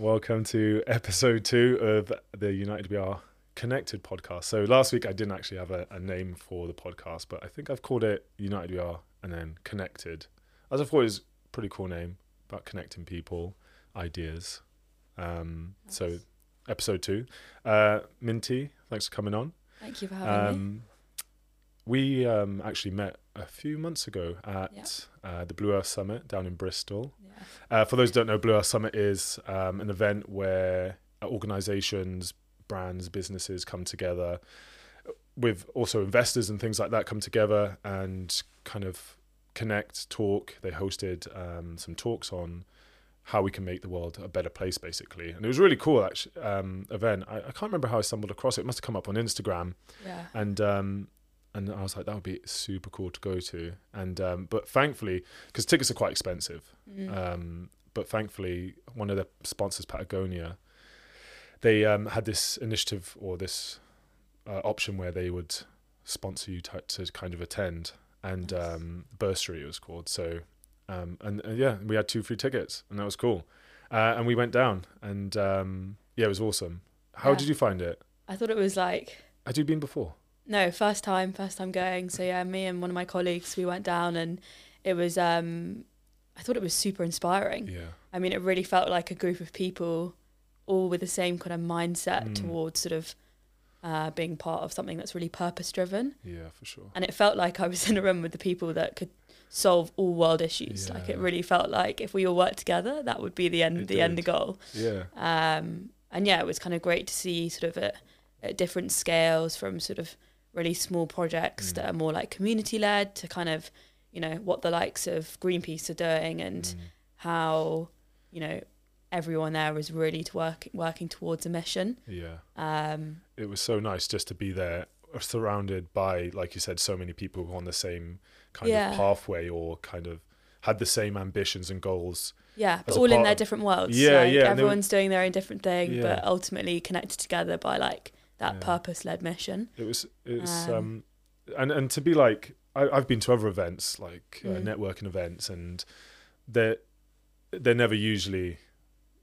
Welcome to episode two of the United We Are Connected podcast. So last week I didn't actually have a, a name for the podcast, but I think I've called it United We Are and then Connected. As I thought it was a pretty cool name about connecting people, ideas. Um, Nice. So episode two. Uh, Minty, thanks for coming on. Thank you for having me. We um, actually met a few months ago at Yeah. uh, the Blue Earth Summit down in Bristol. Yeah. Uh, for those who don't know, Blue Earth Summit is um, an event where organizations, brands, businesses come together with also investors and things like that come together and kind of connect, talk. They hosted um, some talks on how we can make the world a better place, basically. And it was a really cool actually, um, event. I, I can't remember how I stumbled across it. It must have come up on Instagram Yeah. and um and I was like that would be super cool to go to. And um but thankfully because tickets are quite expensive. Mm. um but thankfully one of the sponsors Patagonia they um had this initiative or this uh, option where they would sponsor you to, to kind of attend. And Nice. um bursary it was called. So um and, and yeah we had two free tickets and that was cool. Uh, and we went down and um yeah it was awesome. How Yeah. did you find it? I thought it was like had you been before no first time, first time going. So yeah, me and one of my colleagues we went down and it was. um I thought it was super inspiring. yeah I mean, it really felt like a group of people, all with the same kind of mindset Mm. towards sort of uh, being part of something that's really purpose driven. yeah for sure And it felt like I was in a room with the people that could solve all world issues. Yeah. Like it really felt like if we all worked together, that would be the end, It the end did. goal. Yeah, Um, and yeah, it was kind of great to see sort of at, at different scales from sort of really small projects Mm. that are more like community led to kind of, you know, what the likes of Greenpeace are doing and Mm. how, you know, everyone there is really to work, working towards a mission. yeah. Um, It was so nice just to be there, uh, surrounded by, like you said, so many people on the same kind Yeah. of pathway or kind of had the same ambitions and goals. yeah, but all in their different worlds. Yeah, like, yeah, Everyone's doing their own different thing, Yeah. but ultimately connected together by like that Yeah. purpose led mission. It was, it's Um, um, and and to be like, I, I've been to other events like uh, Mm. networking events, and they're they're never usually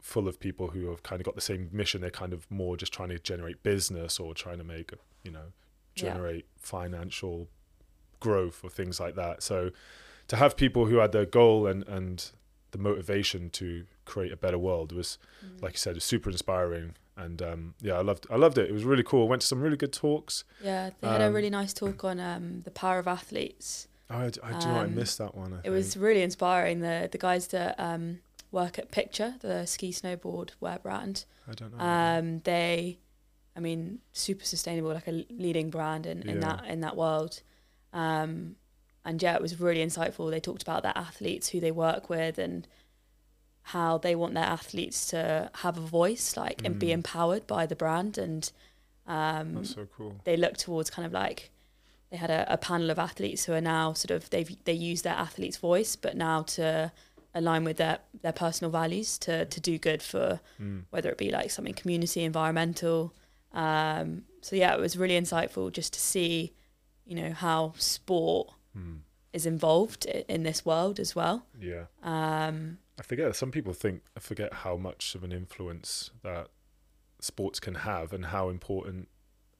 full of people who have kind of got the same mission. They're kind of more just trying to generate business or trying to make, you know, Yeah. generate financial growth or things like that. So to have people who had their goal and and the motivation to create a better world was, Mm. like you said, was super inspiring. And um, yeah, I loved I loved it. It was really cool. Went to some really good talks. Yeah, they had a Um, really nice talk on um, the power of athletes. Oh, I, I do I Um, missed that one. I It was really inspiring. The the guys that um, work at Picture, the ski snowboard wear brand, I don't know. um, they, I mean, super sustainable, like a leading brand in, in Yeah. that in that world. Um, and yeah, it was really insightful. They talked about their athletes, who they work with, and how they want their athletes to have a voice, like and be Mm. empowered by the brand. And um, That's so cool. they look towards kind of like they had a, a panel of athletes who are now sort of they've they use their athlete's voice, but now to align with their their personal values to to do good for Mm. whether it be like something community, environmental. Um, so yeah, it was really insightful just to see, you know, how sport Mm. is involved in this world as well. Yeah. Um, I forget. Some people think I forget how much of an influence that sports can have and how important,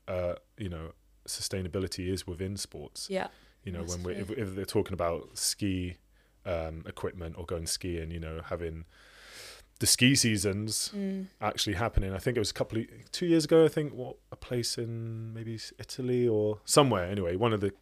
uh, you know, sustainability is within sports. yeah, You know, when we if, if they're talking about ski um, equipment or going skiing, you know, having the ski seasons mm, actually happening. I think it was a couple of two years ago. I think what a place in maybe Italy or somewhere. Anyway, one of the.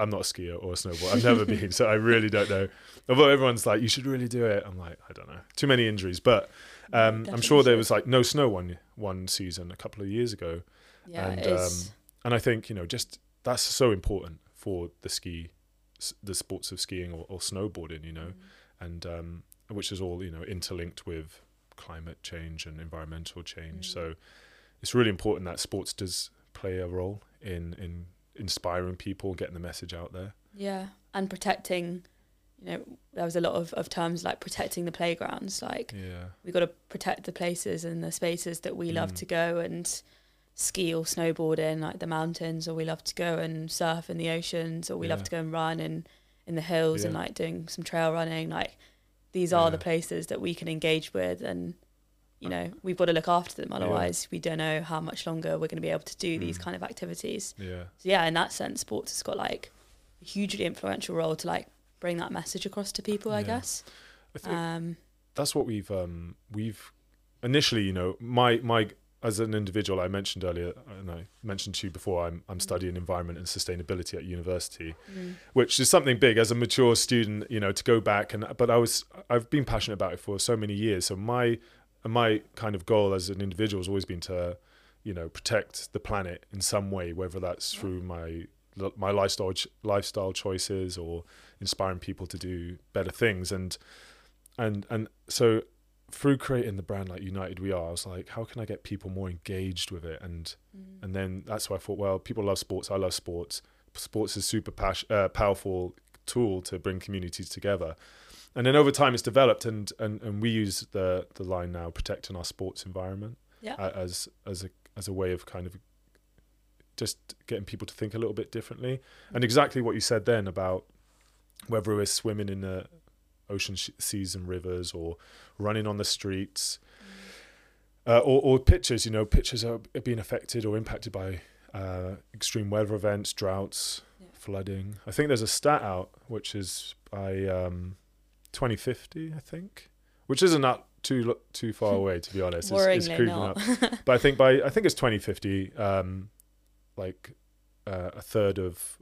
I'm not a skier or a snowboarder. I've never been, so I really don't know. Although everyone's like, you should really do it. I'm like, I don't know. Too many injuries, but um, I'm sure there was like no snow one one season a couple of years ago, yeah, And, is. and I think you know just that's so important for the ski, the sports of skiing or, or snowboarding. You know, Mm. and um, which is all you know interlinked with climate change and environmental change. Mm. So it's really important that sports does play a role in in inspiring people, getting the message out there. Yeah, and protecting. You know, there was a lot of, of terms like protecting the playgrounds. Like Yeah, we got to protect the places and the spaces that we love Mm. to go and ski or snowboard in, like the mountains, or we love to go and surf in the oceans, or we love to go and run in in the hills and like doing some trail running. Like these are the places that we can engage with and you know we've got to look after them otherwise we don't know how much longer we're going to be able to do these Mm. kind of activities Yeah. so yeah in that sense sports has got like a hugely influential role to like bring that message across to people i Yeah. guess I think um that's what we've um we've initially you know my my as an individual i mentioned earlier and i mentioned to you before i'm i'm studying environment and sustainability at university mm, which is something big as a mature student you know to go back and but i was i've been passionate about it for so many years so my my kind of goal as an individual has always been to you know protect the planet in some way whether that's through my my lifestyle ch- lifestyle choices or inspiring people to do better things and and and so through creating the brand like united we are i was like how can i get people more engaged with it and mm, and then that's why I thought, well, people love sports. I love sports. Sports is super pas- uh, powerful tool to bring communities together. And then over time, it's developed, and, and, and we use the the line now, protecting our sports environment, yeah as as a as a way of kind of just getting people to think a little bit differently. And exactly what you said then about whether we're swimming in the ocean seas and rivers or running on the streets uh, or, or pitches. You know, pitches are being affected or impacted by uh, extreme weather events, droughts, Yeah. flooding. I think there's a stat out which is by um, 2050, I think, which isn't that too too far away to be honest. It's, it's creeping up. But I think by I think it's 2050, um, like uh, a third of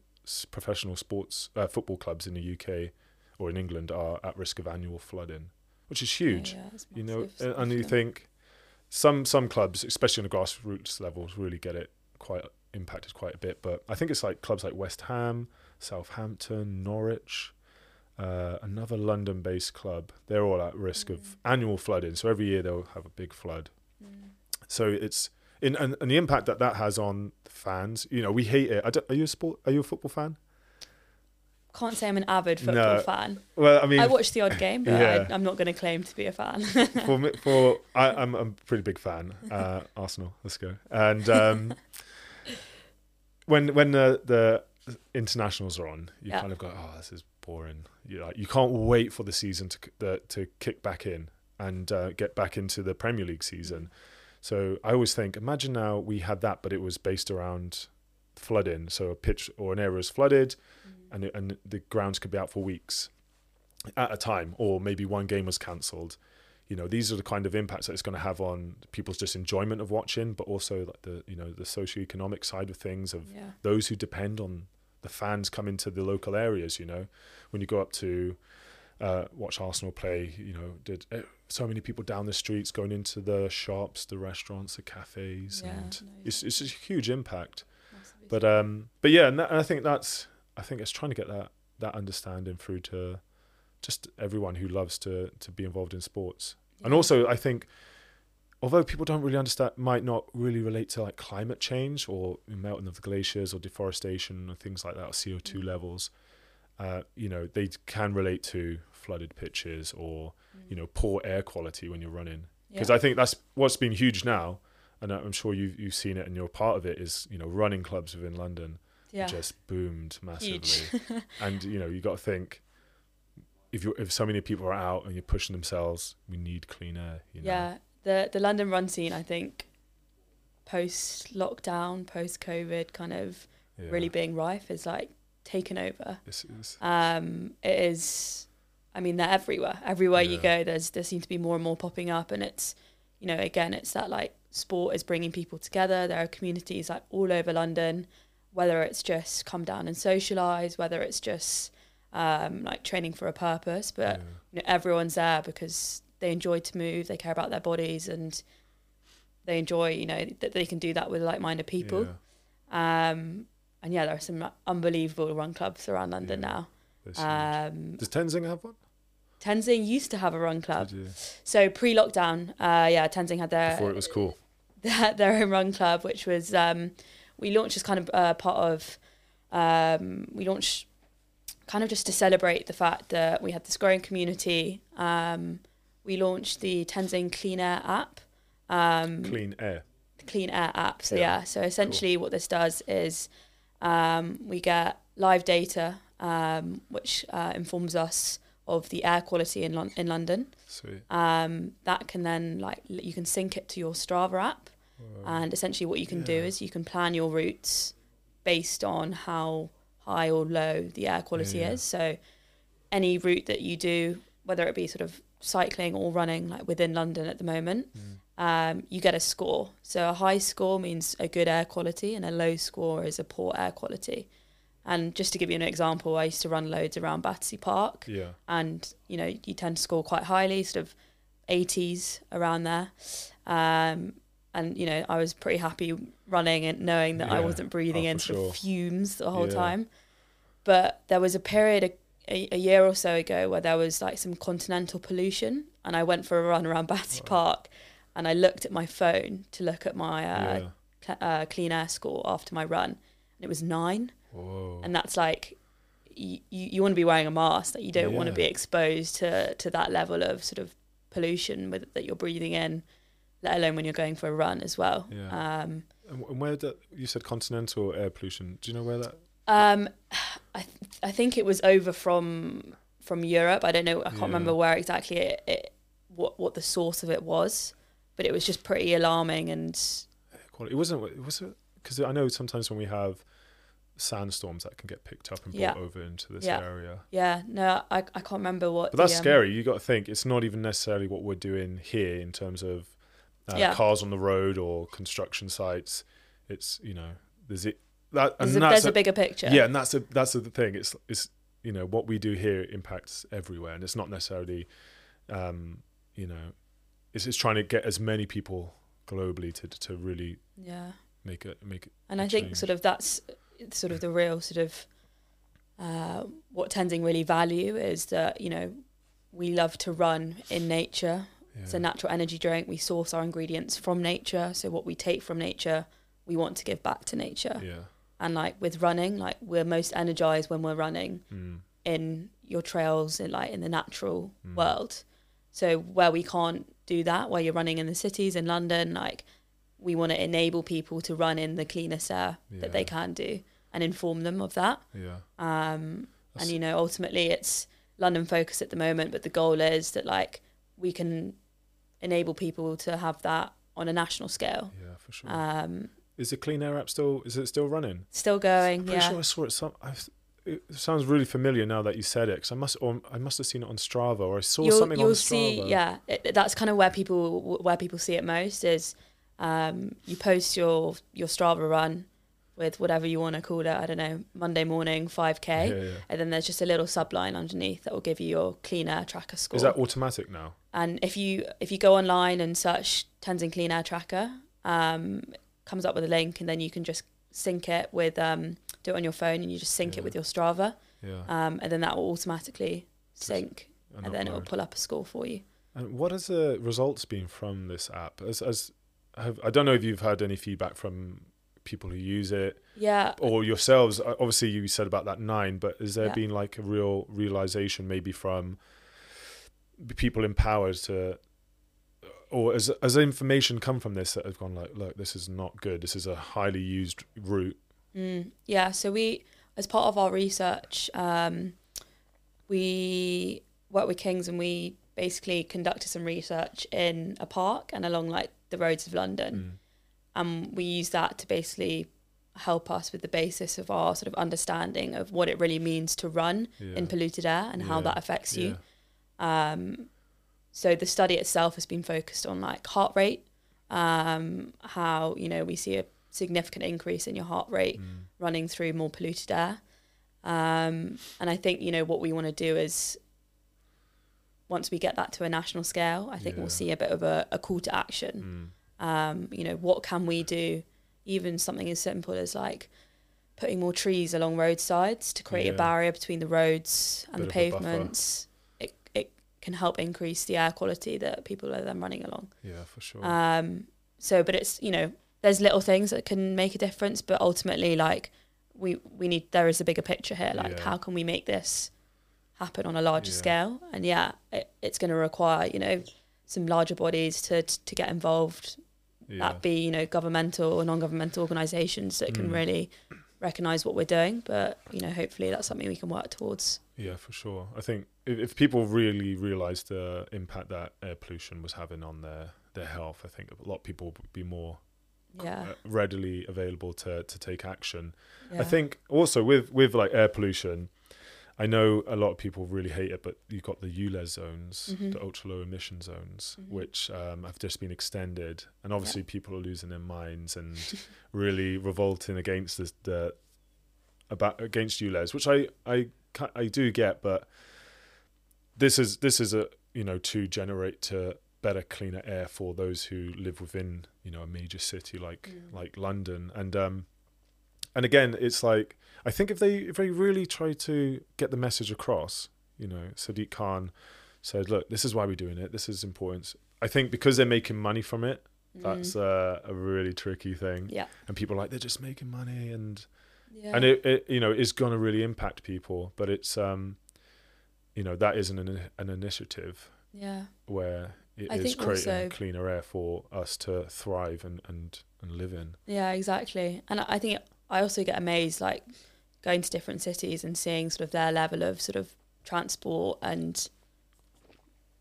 professional sports uh, football clubs in the UK or in England are at risk of annual flooding, which is huge Yeah, it's you know? and- and you think some some clubs especially on the grassroots levels really get it quite impacted quite a bit. But i think it's like clubs like west ham southampton norwich uh, another london based club they're all at risk of Mm. annual flooding so every year they'll have a big flood Mm. so it's in and, and the impact that that has on the fans you know we hate it are you a sport are you a football fan can't say i'm an avid football No, fan well i mean i watch the odd game but Yeah. I, i'm not going to claim to be a fan for me, for I, I'm I'm a pretty big fan. Uh, Arsenal, let's go. And um, when when the the internationals are on, you Yeah. kind of go, oh, this is boring. You like you can't wait for the season to the, to kick back in and uh, get back into the Premier League season. So I always think, imagine now we had that, but it was based around flooding. So a pitch or an area is flooded, and it, and the grounds could be out for weeks at a time, or maybe one game was cancelled. You know, these are the kind of impacts that it's going to have on people's just enjoyment of watching, but also like the you know the socioeconomic side of things of yeah those who depend on the fans come into the local areas. You know, when you go up to uh, watch Arsenal play, you know, did eh, so many people down the streets going into the shops, the restaurants, the cafes, yeah and no, it's it's a huge impact. But um, but yeah, and, that, and I think that's I think it's trying to get that that understanding through to just everyone who loves to to be involved in sports. And also, I think although people don't really understand, might not really relate to like climate change or melting of the glaciers or deforestation or things like that, or CO two Mm. levels. Uh, you know, they can relate to flooded pitches or Mm. you know poor air quality when you're running because Yeah. I think that's what's been huge now, and I'm sure you've you've seen it and you're part of it. Is you know running clubs within London yeah just boomed massively, and you know you got to think if you if so many people are out and you're pushing themselves, we need clean air. You know? Yeah, the the London run scene, I think, post lockdown, post COVID, kind of Yeah. really being rife, is like taken over. This is Um, it is, I mean, they're everywhere. Everywhere you go, there's there seems to be more and more popping up, and it's, you know, again, it's that like sport is bringing people together. There are communities like all over London, whether it's just come down and socialize, whether it's just um, like training for a purpose, but yeah. you know, everyone's there because they enjoy to move, they care about their bodies, and they enjoy, you know, that they can do that with like-minded people. Yeah, Um, and yeah, there are some unbelievable run clubs around London Yeah. now. Um, Does Tenzing have one? Tenzing used to have a run club. So pre-lockdown, uh, yeah, Tenzing had their Before it was cool. their, their own run club, which was um, we launched as kind of uh, part of um, we launched kind of just to celebrate the fact that we had this growing community. Um, we launched the Tenzing Clean Air app. Um, Clean air. the Clean Air app. So Yeah. yeah, so essentially what this does is um, we get live data um, which uh, informs us of the air quality in Lon- in London. Sweet. Um, that can then like l- you can sync it to your Strava app, and essentially what you can do is you can plan your routes based on how high or low the air quality yeah. is. So any route that you do, whether it be sort of cycling or running, like within London at the moment, Mm. um, you get a score. So a high score means a good air quality, and a low score is a poor air quality. And just to give you an example, I used to run loads around Battersea Park, Yeah. and you know you tend to score quite highly, sort of 80s around there. Um, and you know I was pretty happy running and knowing that I wasn't breathing Oh, in sort sure. of fumes the whole Yeah. time. But there was a period a, a, year or so ago where there was like some continental pollution, and I went for a run around Battersea Wow. Park, and I looked at my phone to look at my uh, yeah. cl- uh, clean air score after my run, and it was nine Whoa. and that's like you, you want to be wearing a mask that you don't want to be exposed to to that level of sort of pollution with that you're breathing in let alone when you're going for a run as well Yeah. um and and where that you said continental air pollution? Do you know where that? Um i th- i think it was over from from europe i don't know i can't Yeah. remember where exactly it, it what what the source of it was but it was just pretty alarming and? It wasn't. It was because I know sometimes when we have sandstorms that can get picked up and brought Yeah. over into this Yeah. area. yeah no i, I can't remember what But that's the, um, scary. You got to think it's not even necessarily what we're doing here in terms of uh, Yeah. cars on the road or construction sites. It's you know there's it that and there's, a, there's a- a bigger picture yeah, and that's a that's the thing. It's it's you know what we do here impacts everywhere, and it's not necessarily um, you know it's it's trying to get as many people globally to to really yeah make it make it. And I think sort of that's sort of the real sort of uh, what Tenzing really value is that you know we love to run in nature. It's a natural energy drink. We source our ingredients from nature, so what we take from nature, we want to give back to nature. Yeah. And like with running, like we're most energized when we're running Mm. in your trails in like in the natural Mm. world. So where we can't do that, where you're running in the cities in London, like we want to enable people to run in the cleanest air that they can do and inform them of that. Yeah. Um, That's- and you know, ultimately, it's London focus at the moment, but the goal is that like we can enable people to have that on a national scale. Yeah, for sure. Um, is the Clean Air app still? Is it still running? still going, Pretty yeah. sure I saw it. Some. I, it sounds really familiar now that you said it. Cause I must. Or I must have seen it on Strava, or I saw you'll, something you'll on see Strava. yeah it, that's kind of where people where people see it most is um, you post your your strava run with whatever you want to call it i don't know monday morning 5k Yeah, yeah. and then there's just a little subline underneath that will give you your clean air tracker score Is that automatic now? and if you if you go online and search tenzing clean air tracker um, comes up with a link and then you can just sync it with um, do it on your phone and you just sync Yeah. it with your strava Yeah. um, and then that will automatically sync and and then it'll pull up a score for you And what has the results been from this app? As as have, I don't know if you've had any feedback from people who use it yeah or yourselves. Uh, Obviously, you said about that nine, but has there Yeah. been like a real realization, maybe from b- people empowered to, or as as information come from this that have gone like, look, this is not good. This is a highly used route. Mm, yeah, so we, as part of our research, um, we worked with Kings and we basically conducted some research in a park and along like the roads of London. And we used that to basically help us with the basis of our sort of understanding of what it really means to run Yeah. in polluted air and how that affects you. Yeah. Um, so the study itself has been focused on like heart rate, um, how you know we see a significant increase in your heart rate Mm. running through more polluted air. Um, and I think you know what we want to do is once we get that to a national scale, I think Yeah. we'll see a bit of a, a call to action. Mm. Um, you know, what can we do? Even something as simple as like putting more trees along roadsides to create Yeah. a barrier between the roads and Bit the of a buffer. pavements. Can help increase the air quality that people are then running along. Yeah, for sure. Um, so, but it's you know, there's little things that can make a difference, but ultimately, like we we need there is a bigger picture here. Like, Yeah. how can we make this happen on a larger Yeah. scale? And yeah, it, it's going to require you know some larger bodies to to get involved. yeah. That be you know governmental or non-governmental organisations that can Mm. really recognise what we're doing. But you know, hopefully, that's something we can work towards. Yeah, for sure. I think if, if people really realised the impact that air pollution was having on their, their health, I think a lot of people would be more Yeah. uh, readily available to, to take action. yeah. I think also with, with like air pollution, I know a lot of people really hate it, but you've got the ULEZ zones, Mhm. the ultra low emission zones, Mhm. which um, have just been extended, and obviously people are losing their minds and really revolting against this, the about against ULEZ, which I I I do get, but this is this is a you know to generate to better cleaner air for those who live within you know a major city like Mm. like London and um and again it's like I think if they if they really try to get the message across you know Sadiq Khan said look this is why we're doing it this is important I think because they're making money from it that's Mm. uh, a really tricky thing yeah. and people are like they're just making money and Yeah. and it, it you know is going to really impact people but it's um you know that is an an initiative yeah. where it I is creating also- cleaner air for us to thrive and and and live in Yeah, exactly. And I think I also get amazed, like going to different cities and seeing sort of their level of sort of transport and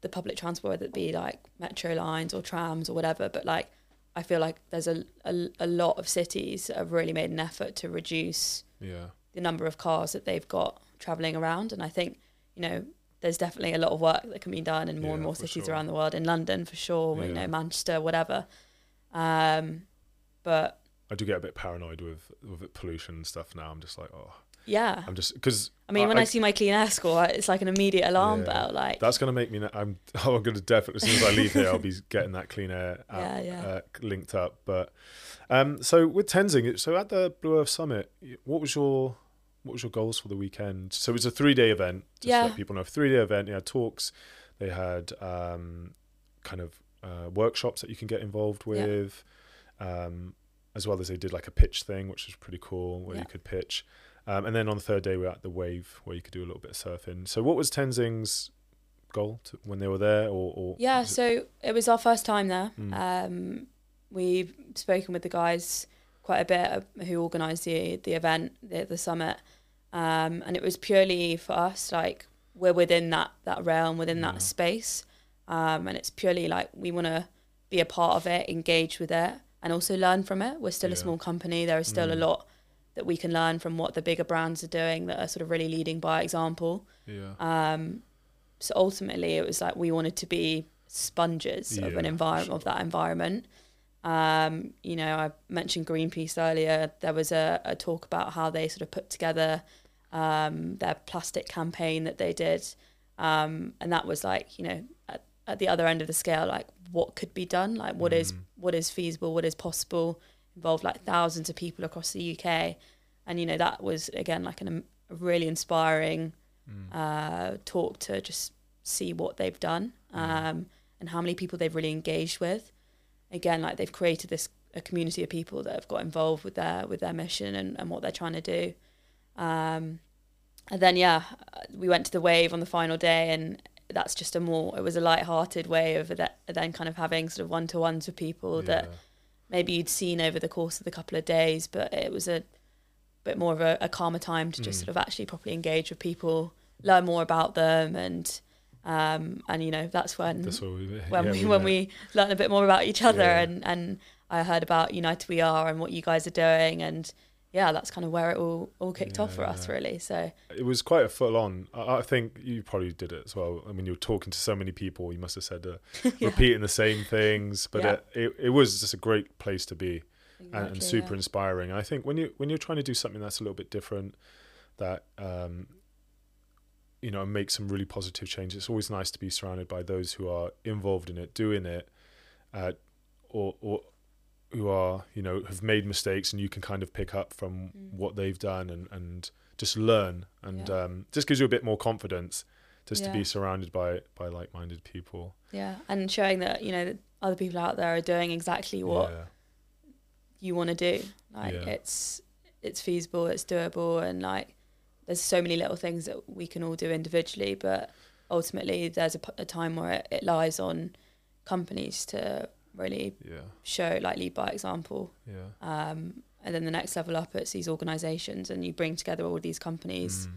the public transport, whether it be like metro lines or trams or whatever. But like, I feel like there's a, a, a lot of cities that have really made an effort to reduce yeah the number of cars that they've got traveling around. And I think, you know, there's definitely a lot of work that can be done in more and more cities sure. around the world. In London, for sure, you know, Manchester, whatever. Um, but I do get a bit paranoid with with pollution and stuff now I'm just like oh yeah, I'm just because I mean, when I, I- see my clean air score, it's like an immediate alarm Yeah. bell. Like, that's going to make me I'm I'm going to definitely as soon as I leave here I'll be getting that clean air app, Yeah, yeah. Uh, linked up but um so with Tenzing so at the Blue Earth Summit what was your what was your goals for the weekend so it was a three day event just to Yeah. let people know three day event they had talks they had um kind of uh, workshops that you can get involved Yeah. with um as well as they did like a pitch thing which was pretty cool where Yeah. you could pitch um, and then on the third day we were at the wave where you could do a little bit of surfing so what was Tenzing's goal to, when they were there or, or yeah, it- so it was our first time there. Mm. Um, we've spoken with the guys quite a bit who organised the the event, the, the summit, um, and it was purely for us. Like we're within that that realm, within Yeah. that space, um, and it's purely like we want to be a part of it, engage with it, and also learn from it. We're still a small company. There is still a Mm. lot that we can learn from what the bigger brands are doing that are sort of really leading by example. yeah Um, so ultimately, it was like we wanted to be sponges of an environment of that environment. Um, you know, I mentioned Greenpeace earlier. There was a, a talk about how they sort of put together um, their plastic campaign that they did, um, and that was like you know at, at the other end of the scale, like what could be done, like what is Mm. what is feasible, what is possible, involved like thousands of people across the UK, and you know that was again like an, a really inspiring Mm. uh, talk to just see what they've done Mm. um, and how many people they've really engaged with. Again, like they've created this a community of people that have got involved with their with their mission and, and what they're trying to do. Um, and then yeah, we went to the wave on the final day, and that's just a more it was a light-hearted way of that, then kind of having sort of one to ones with people that maybe you'd seen over the course of the couple of days, but it was a bit more of a, a calmer time to just Mm. sort of actually properly engage with people, learn more about them, and um, and you know that's when That's we, when yeah, we when we learn a bit more about each other, Yeah. and and I heard about United We Are and what you guys are doing, and yeah, that's kind of where it all all kicked off for us, really. So it was quite a full on. I, I think you probably did it as well. I mean, you were talking to so many people. You must have said uh, yeah, repeating the same things, but Yeah. it, it it was just a great place to be and, and super yeah. inspiring. I think when you when you're trying to do something that's a little bit different, that um, you know, make some really positive change. It's always nice to be surrounded by those who are involved in it, doing it, uh, or or who are you know have made mistakes, and you can kind of pick up from Mm. what they've done and and just learn, and Yeah. um, just gives you a bit more confidence. Just to be surrounded by by like minded people. Yeah, and showing that you know that other people out there are doing exactly what Yeah. you want to do. Like Yeah. it's it's feasible, it's doable, and like there's so many little things that we can all do individually, but ultimately there's a, p- a time where it, it lies on companies to really Yeah. show, like lead by example. Yeah. Um, and then the next level up, it's these organisations, and you bring together all these companies Mm.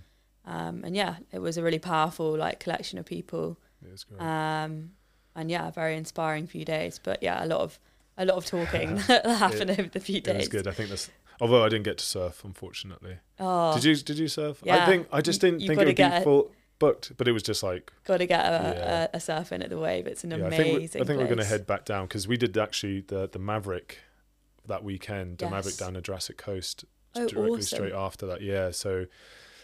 Um, and yeah, it was a really powerful like collection of people. It was great. Um, and yeah, very inspiring few days. But yeah, a lot of a lot of talking that happened over the few it days. was good. I think that's. Although I didn't get to surf, unfortunately. Oh, Did you? Did you surf? Yeah. I think I just didn't you've think it would be full booked, but it was just like got to get a, Yeah. a, a surf in at the wave. It's an yeah. I amazing. think we're, I think we're going to head back down because we did actually the the Maverick that weekend. The Maverick down the Jurassic Coast Oh, directly awesome. straight after that. Yeah, so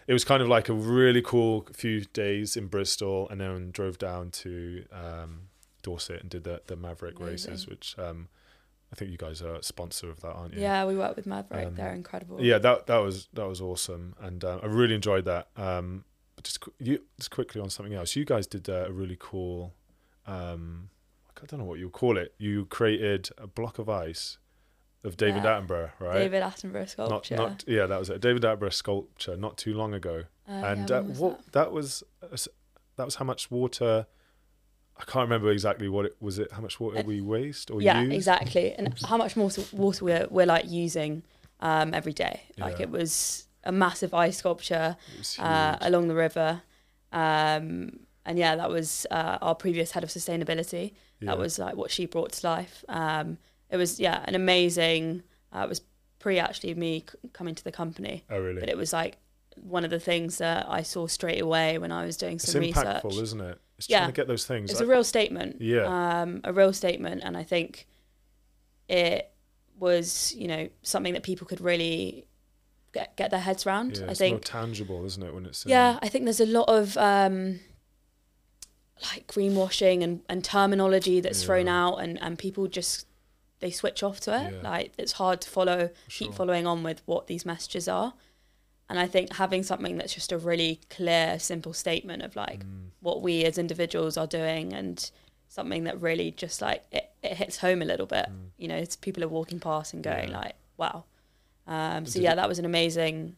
it was kind of like a really cool few days in Bristol, and then drove down to um, Dorset and did the the Maverick races, which um, I think you guys are a sponsor of that, aren't you? Yeah, we work with Maverick. Um, They're incredible. Yeah, that that was that was awesome, and uh, I really enjoyed that. Um, just you just quickly on something else, you guys did uh, a really cool. Um, I don't know what you call it. You created a block of ice of David Yeah. Attenborough, right? David Attenborough not sculpture. not yeah, that was it. David Attenborough sculpture not too long ago, Uh, and yeah, uh, what that? that? was uh, that was how much water. I can't remember exactly what it was. It how much water Uh, we waste or yeah, used? exactly. And how much more water we're, we're like using um, every day. Like Yeah. it was a massive ice sculpture uh, along the river. Um, and yeah, that was uh, our previous head of sustainability. Yeah. That was like what she brought to life. Um, it was yeah, an amazing. Uh, it was pre actually me c- coming to the company, oh really? but it was like one of the things that I saw straight away when I was doing some it's impactful, research. isn't it? It's Yeah. trying to get those things. It's I- a real statement. Yeah. Um, a real statement, and I think it was you know something that people could really get get their heads around. yeah, I it's think more tangible, isn't it? When it's in- yeah, I think there's a lot of um, like greenwashing and, and terminology that's thrown out, and, and people just they switch off to it. Yeah. Like it's hard to follow, for keep following on with what these messages are. And I think having something that's just a really clear, simple statement of like Mm, what we as individuals are doing and something that really just like it, it hits home a little bit. mm. You know, it's people are walking past and going Yeah. like, wow. Um, so yeah, that was an amazing.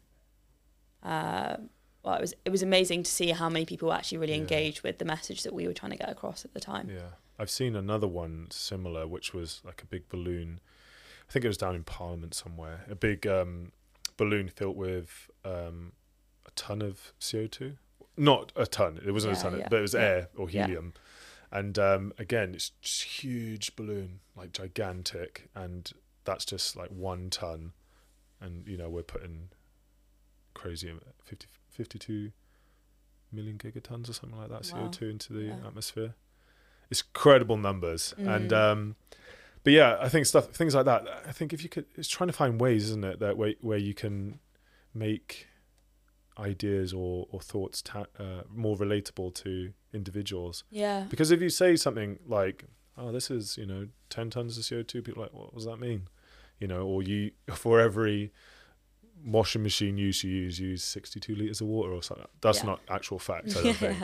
Uh, well, it was it was amazing to see how many people actually really Yeah. engaged with the message that we were trying to get across at the time. Yeah, I've seen another one similar, which was like a big balloon. I think it was down in Parliament somewhere. A big um, balloon filled with um, a ton of CO two. Not a ton. It wasn't Yeah, a ton, yeah, but it was air or helium. And um, again, it's just huge balloon, like gigantic, and that's just like one ton. And you know, we're putting crazy 50, 52 million gigatons or something like that Wow. CO2 into the Yeah. atmosphere. It's credible numbers, and Mm. um, but yeah, I think stuff things like that. I think if you could, it's trying to find ways, isn't it, that way where you can make ideas or or thoughts ta- uh, more relatable to individuals. Yeah, Because if you say something like, "Oh, this is you know ten tons of CO two," people are like, "What does that mean?" You know, or you for every washing machine use you use use 62 liters of water or something that's Yeah. not actual fact i don't think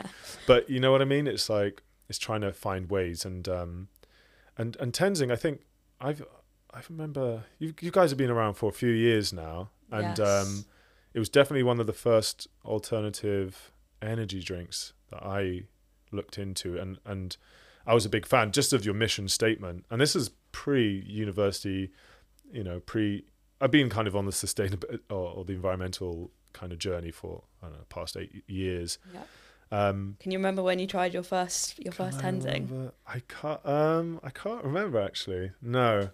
but you know what I mean? It's like it's trying to find ways and um and and Tenzing, I think I've I remember you you guys have been around for a few years now, and Yes. um it was definitely one of the first alternative energy drinks that I looked into, and and I was a big fan just of your mission statement, and this is pre university, you know, pre. I've been kind of on the sustainable or, or the environmental kind of journey for I don't know past eight years. yeah. Um, Can you remember when you tried your first your first can I I can't. Um, I can't remember actually. No,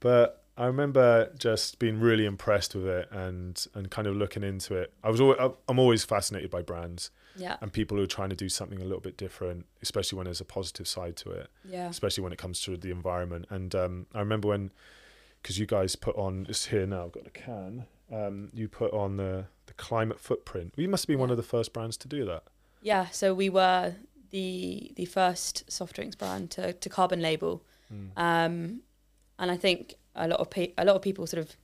but I remember just being really impressed with it and and kind of looking into it. I was always, I'm always fascinated by brands Yeah, and people who are trying to do something a little bit different, especially when there's a positive side to it, yeah, especially when it comes to the environment. And um, I remember when, because you guys put on it's here now. I've got a can. Um, you put on the the climate footprint. We must have been one of the first brands to do that. yeah. So we were the the first soft drinks brand to to carbon label. Mm. Um, and I think a lot of pe- a lot of people sort of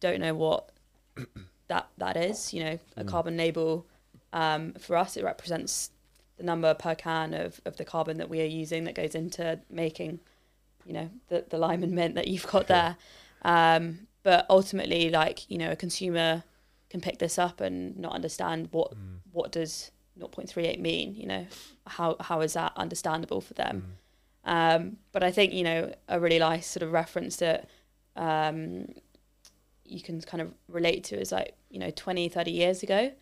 don't know what that that is. You know, a Mm. carbon label. Um, for us, it represents the number per can of, of the carbon that we are using that goes into making, you know, the the lime and mint that you've got there. Um, but ultimately, like you know, a consumer can pick this up and not understand what Mm. what does 0.38 mean. You know, how how is that understandable for them? Mm. Um, but I think, you know, a really nice sort of reference that um, you can kind of relate to is like, you know, 20, 30 years ago,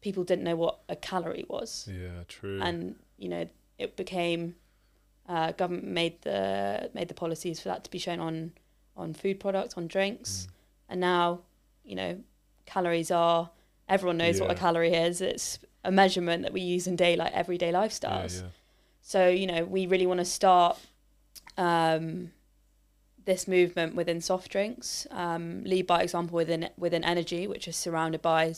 people didn't know what a calorie was, Yeah, true. and you know it became uh, government made the made the policies for that to be shown on on food products, on drinks, Mm. and now you know calories are everyone knows what a calorie is. It's a measurement that we use in day like everyday lifestyles. yeah. So you know, we really want to start um, this movement within soft drinks. Um, lead by example within within energy, which is surrounded by,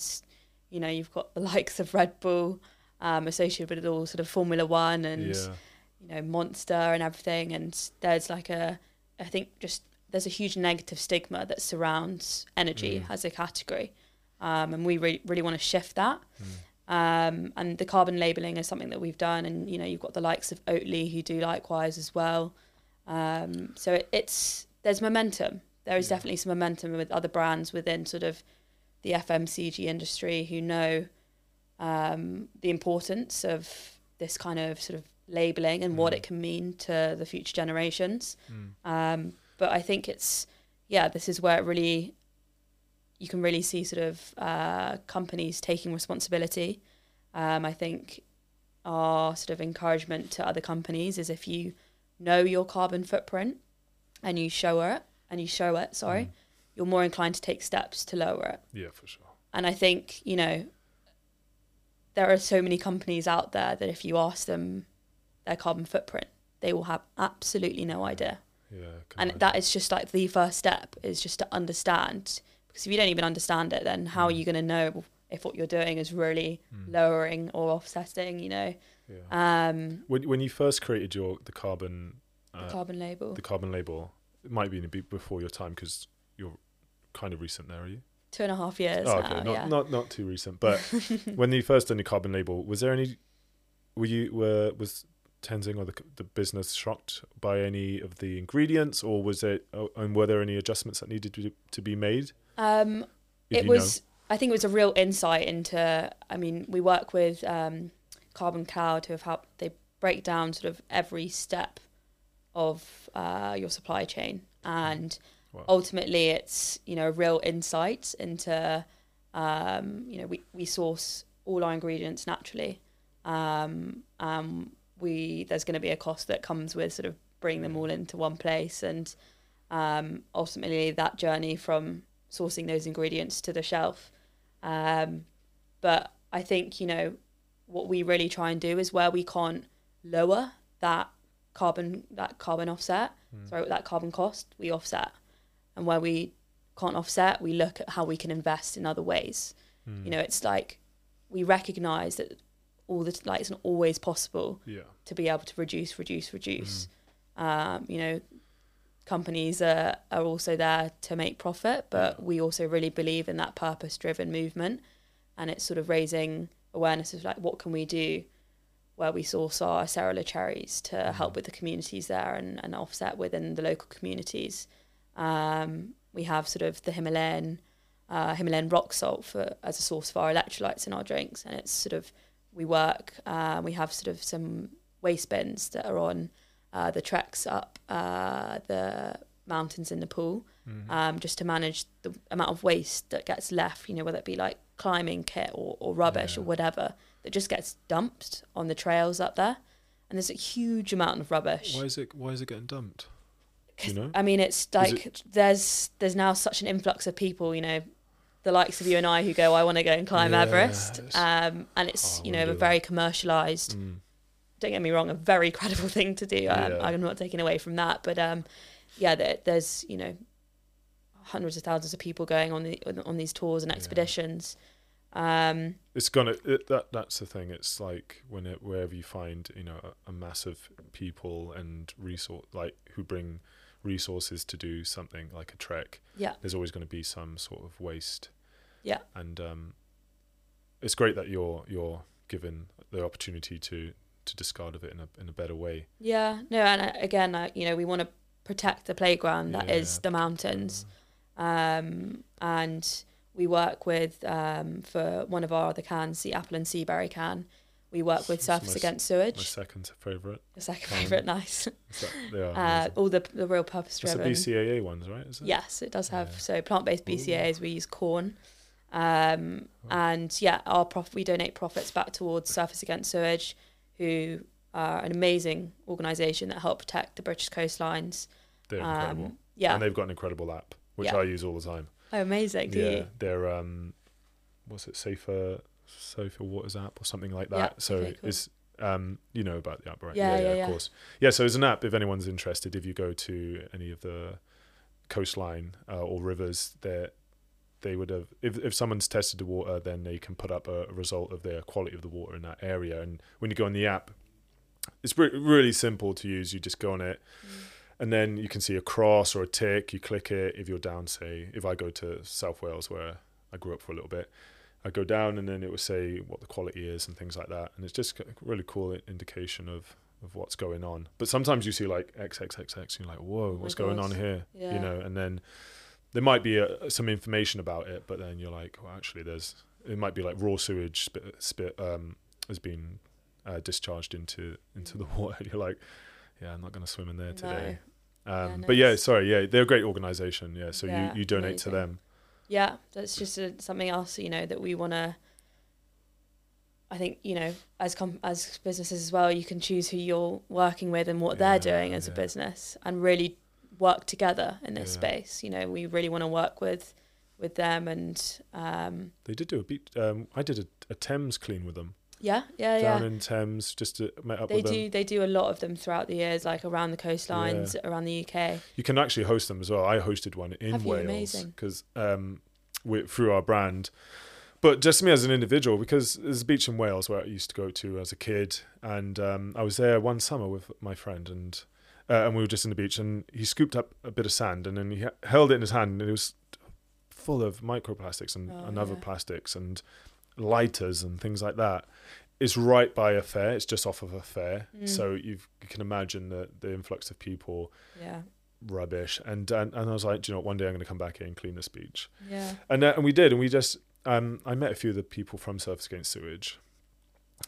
you know, you've got the likes of Red Bull, um, associated with all sort of Formula One and yeah. You know Monster and everything. And there's like a, I think just there's a huge negative stigma that surrounds energy Mm. as a category, um, and we re- really want to shift that. Mm. Um, and the carbon labeling is something that we've done, and you know you've got the likes of Oatly who do likewise as well. Um, so it, it's there's momentum. There is Yeah. definitely some momentum with other brands within sort of the FMCG industry who know um, the importance of this kind of sort of labeling and what Mm. it can mean to the future generations. Mm. Um, but I think it's yeah, this is where it really you can really see sort of uh, companies taking responsibility. Um, I think our sort of encouragement to other companies is if you know your carbon footprint and you show it and you show it, sorry, Mm. you're more inclined to take steps to lower it. Yeah, for sure. And I think, you know, there are so many companies out there that if you ask them their carbon footprint, they will have absolutely no idea. Yeah. And that is just like the first step is just to understand. Because if you don't even understand it, then how are Mm. you going to know if what you're doing is really Mm. lowering or offsetting, you know, Yeah. um, when when you first created your the carbon the uh, carbon label? the carbon label, it might be a bit before your time because you're kind of recent there, are you? Two and a half years Oh, now, not yeah. not not too recent. But when you first done the carbon label, was there any? Were you were was Tenzing or the the business shocked by any of the ingredients, or was it? oh, And were there any adjustments that needed to to be made? um, it was i think it was a real insight into i mean we work with um, CarbonCloud who have helped they break down sort of every step of uh, your supply chain and Wow. ultimately it's you know a real insight into um, you know we, we source all our ingredients naturally um, um, we there's going to be a cost that comes with sort of bringing them all into one place and um, ultimately that journey from sourcing those ingredients to the shelf. Um, but I think you know what we really try and do is where we can't lower that carbon that carbon offset, Mm. sorry, that carbon cost, we offset, and where we can't offset, we look at how we can invest in other ways. Mm. You know, it's like we recognise that all the like it's not always possible Yeah. to be able to reduce, reduce, reduce. Mm. Um, you know, companies are, are also there to make profit, but Yeah. we also really believe in that purpose driven movement. And it's sort of raising awareness of like, what can we do where we source our Acerola cherries to help Mhm. with the communities there and, and offset within the local communities. Um, we have sort of the Himalayan uh, Himalayan rock salt for as a source for our electrolytes in our drinks, and it's sort of we work. Uh, we have sort of some waste bins that are on uh, the treks up uh, the mountains in Nepal, Mm. um, just to manage the amount of waste that gets left. You know, whether it be like climbing kit or, or rubbish or whatever that just gets dumped on the trails up there, and there's a huge amount of rubbish. Why is it? Why is it getting dumped? You know? I mean, it's like there's there's now such an influx of people, you know, the likes of you and I who go, I want to go and climb Everest, um, and it's Oh, you know a very commercialized. Mm. Don't get me wrong, a very credible thing to do. Um, Yeah. I'm not taking away from that, but um, yeah, there, there's you know hundreds of thousands of people going on the on these tours and Yeah. expeditions. Um, It's gonna it, that that's the thing. It's like when it wherever you find you know a, a massive people and resource like who bring resources to do something like a trek. yeah, There's always going to be some sort of waste. Yeah. And um, it's great that you're you're given the opportunity to to discard of it in a in a better way. yeah, no, and again, you know, we want to protect the playground that is Yeah. the mountains. um, and we work with um, for one of our other cans, the apple and sea berry can. We work with Surfers my Against My Sewage. second favourite. The second can. favourite, nice. That, they are Uh, all the the real purpose That's the. BCAA ones, right? Is it? Yes, it does have Yeah. so plant based. BCAAs. We use corn, Um, and yeah, our prof- we donate profits back towards Surfers Against Sewage, who are an amazing organisation that help protect the British coastlines. They're incredible. Um, yeah. And they've got an incredible app, which Yeah. I use all the time. Oh, amazing. Do yeah, you? they're um, what's it, safer, safer waters app or something like that. Yeah, So okay, cool. it's um, you know about the app, right? Yeah, yeah, yeah. of course. Yeah, so it's an app. If anyone's interested, if you go to any of the coastline uh, or rivers, there they would have. If if someone's tested the water, then they can put up a, a result of the quality of the water in that area. And when you go on the app, it's re- really simple to use. You just go on it and then you can see a cross or a tick. You click it. If you're down, say, if I go to South Wales where I grew up for a little bit, I go down and then it will say what the quality is and things like that. And it's just a really cool indication of of what's going on. But sometimes you see like XXXX, and you're like, whoa, Oh what's going on here? Yeah. You know, and then there might be a, some information about it, but then you're like, well, actually, there's it might be like raw sewage spit, spit um, has been uh, discharged into into the water. You're like, yeah, I'm not going to swim in there today. Um, Yeah, But yeah, sorry, yeah, they're a great organisation. Yeah, so Yeah, you, you donate to them. Yeah that's just a, something else you know that we want to i think you know as com- as businesses as well you can choose who you're working with and what Yeah, they're doing as a business and really work together in this Yeah. space you know we really want to work with with them and um They did do a beat. Um, I did a, a Thames clean with them yeah yeah down yeah in Thames. Just to met up they with do them. they do a lot of them throughout the years like around the coastlines around the uk You can actually host them as well. I hosted one in Have? Wales because um, we through our brand. But just me as an individual, because there's a beach in Wales where I used to go to as a kid, and um, I was there one summer with my friend, and uh, and we were just in the beach, and he scooped up a bit of sand, and then he held it in his hand, and it was full of microplastics and, Oh, and other yeah. plastics and lighters and things like that. It's right by a fair. It's just off of a fair, Mm. so you've, you can imagine the the influx of people yeah rubbish. And, and and I was like, Do you know, what? one day I'm going to come back here and clean this beach. yeah And uh, and we did, and we just um, I met a few of the people from Surfers Against Sewage,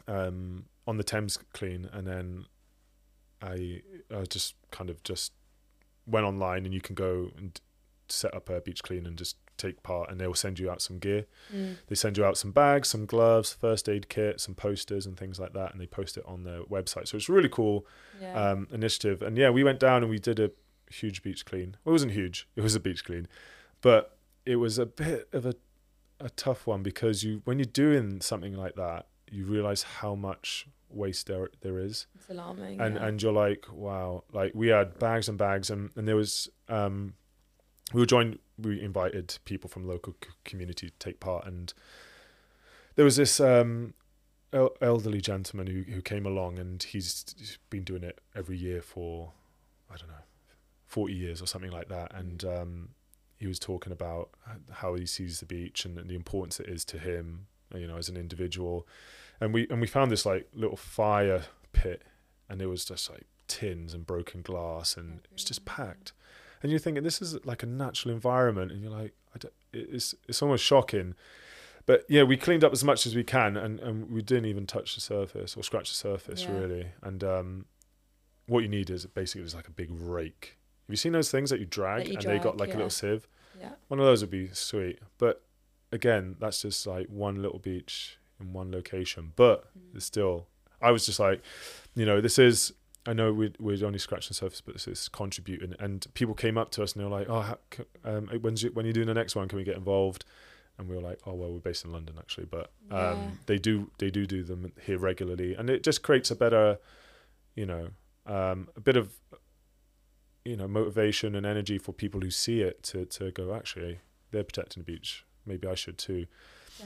um, on the Thames clean, and then I I just kind of just went online, and you can go and set up a beach clean and just take part, and they'll send you out some gear. Mm. They send you out some bags, some gloves, first aid kit, some posters, and things like that, and they post it on their website. So it's a really cool yeah um, initiative. And yeah, we went down and we did a huge beach clean. Well, it wasn't huge; it was a beach clean, but it was a bit of a a tough one because you when you're doing something like that, you realize how much waste there there is, it's alarming and yeah. and you're like, wow, like we had bags and bags, and and there was um, we were joined. We invited people from local c- community to take part, and there was this um, el- elderly gentleman who who came along, and he's, he's been doing it every year for I don't know, forty years or something like that, and um, he was talking about how he sees the beach and, the importance it is to him, you know, as an individual, and we and we found this like little fire pit, and it was just like tins and broken glass, and it was just packed, and you're thinking this is like a natural environment, and you're like, it's it's almost shocking. But yeah, we cleaned up as much as we can, and, and we didn't even touch the surface or scratch the surface Yeah. really. And um, what you need is basically is like a big rake. Have you seen those things that you drag That you and they got like a little sieve? yeah One of those would be sweet. But again, that's just like one little beach in one location. But Mm. it's still, I was just like, you know, this is. I know we'd, we'd only scratching the surface, but it's contributing. And people came up to us and they were like, "Oh, how, um, when's you, when are you doing the next one? Can we get involved?" And we were like, "Oh, well, we're based in London actually, but um, Yeah. they do they do do them here regularly, and it just creates a better, you know, um, a bit of, you know, motivation and energy for people who see it to to go. Actually, they're protecting the beach. Maybe I should too.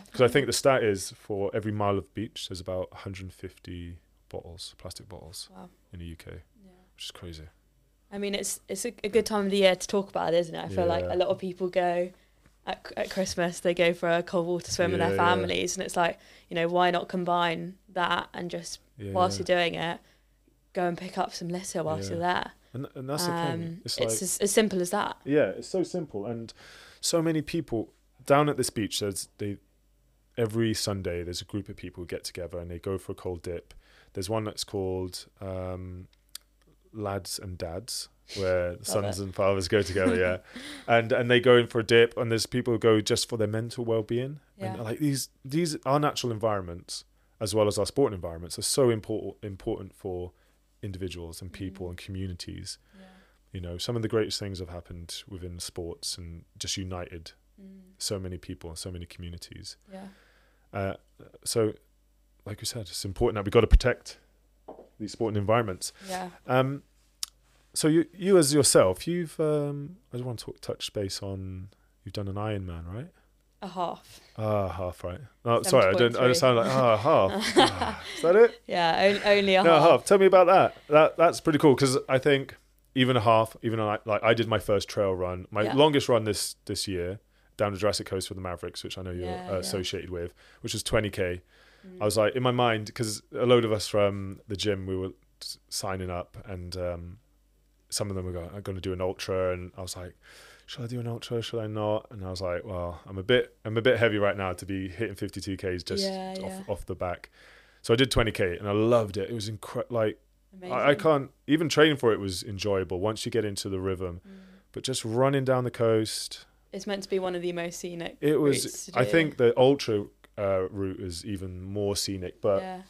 Because I think the stat is for every mile of beach, there's about 150 bottles, plastic bottles, Wow. in the UK, Yeah. which is crazy. I mean, it's it's a, a good time of the year to talk about it, isn't it? I feel like a lot of people go at, at Christmas, they go for a cold water swim with Yeah, their yeah. families, and it's like, you know, why not combine that and just Yeah, whilst yeah. you're doing it, go and pick up some litter whilst Yeah. you're there. and and that's the thing. Um, It's it's as, as simple as that. yeah, it's so simple, and so many people down at this beach. There's they every Sunday. There's a group of people who get together and they go for a cold dip. There's one that's called um, Lads and Dads, where sons it. and fathers go together. Yeah, and and they go in for a dip, and there's people who go just for their mental well being. Yeah. And like these these our natural environments as well as our sporting environments are so important important for individuals and people Mm. and communities. Yeah. You know, some of the greatest things have happened within sports and just united Mm. so many people, and so many communities. Yeah. Uh, so, like you said, it's important that we got to protect these sporting environments. Yeah. Um, so you, you as yourself, you've um, I just want to talk, touch base on. You've done an Ironman, right? A half. Ah, half right. Oh, sorry, I don't. I sound like ah half. Ah, Is that it? Yeah. o- Only a No, half. half. Tell me about that. That that's pretty cool because I think even a half, even like, like I did my first trail run, my Yeah. longest run this this year down the Jurassic Coast for the Mavericks, which I know you're Yeah, uh, yeah. associated with, which was 20k. Mm. I was like in my mind because a load of us from the gym we were signing up, and um, some of them were going, "I'm going to do an ultra," and I was like, "Should I do an ultra? Should I not?" And I was like, "Well, I'm a bit I'm a bit heavy right now to be hitting 52ks just Yeah, off yeah. off the back." So I did 20k, and I loved it. It was incredible. Like I, I can't even training for it was enjoyable once you get into the rhythm. Mm. But just running down the coast, It's meant to be one of the most scenic. it was. I think the ultra uh, route is even more scenic. But yeah.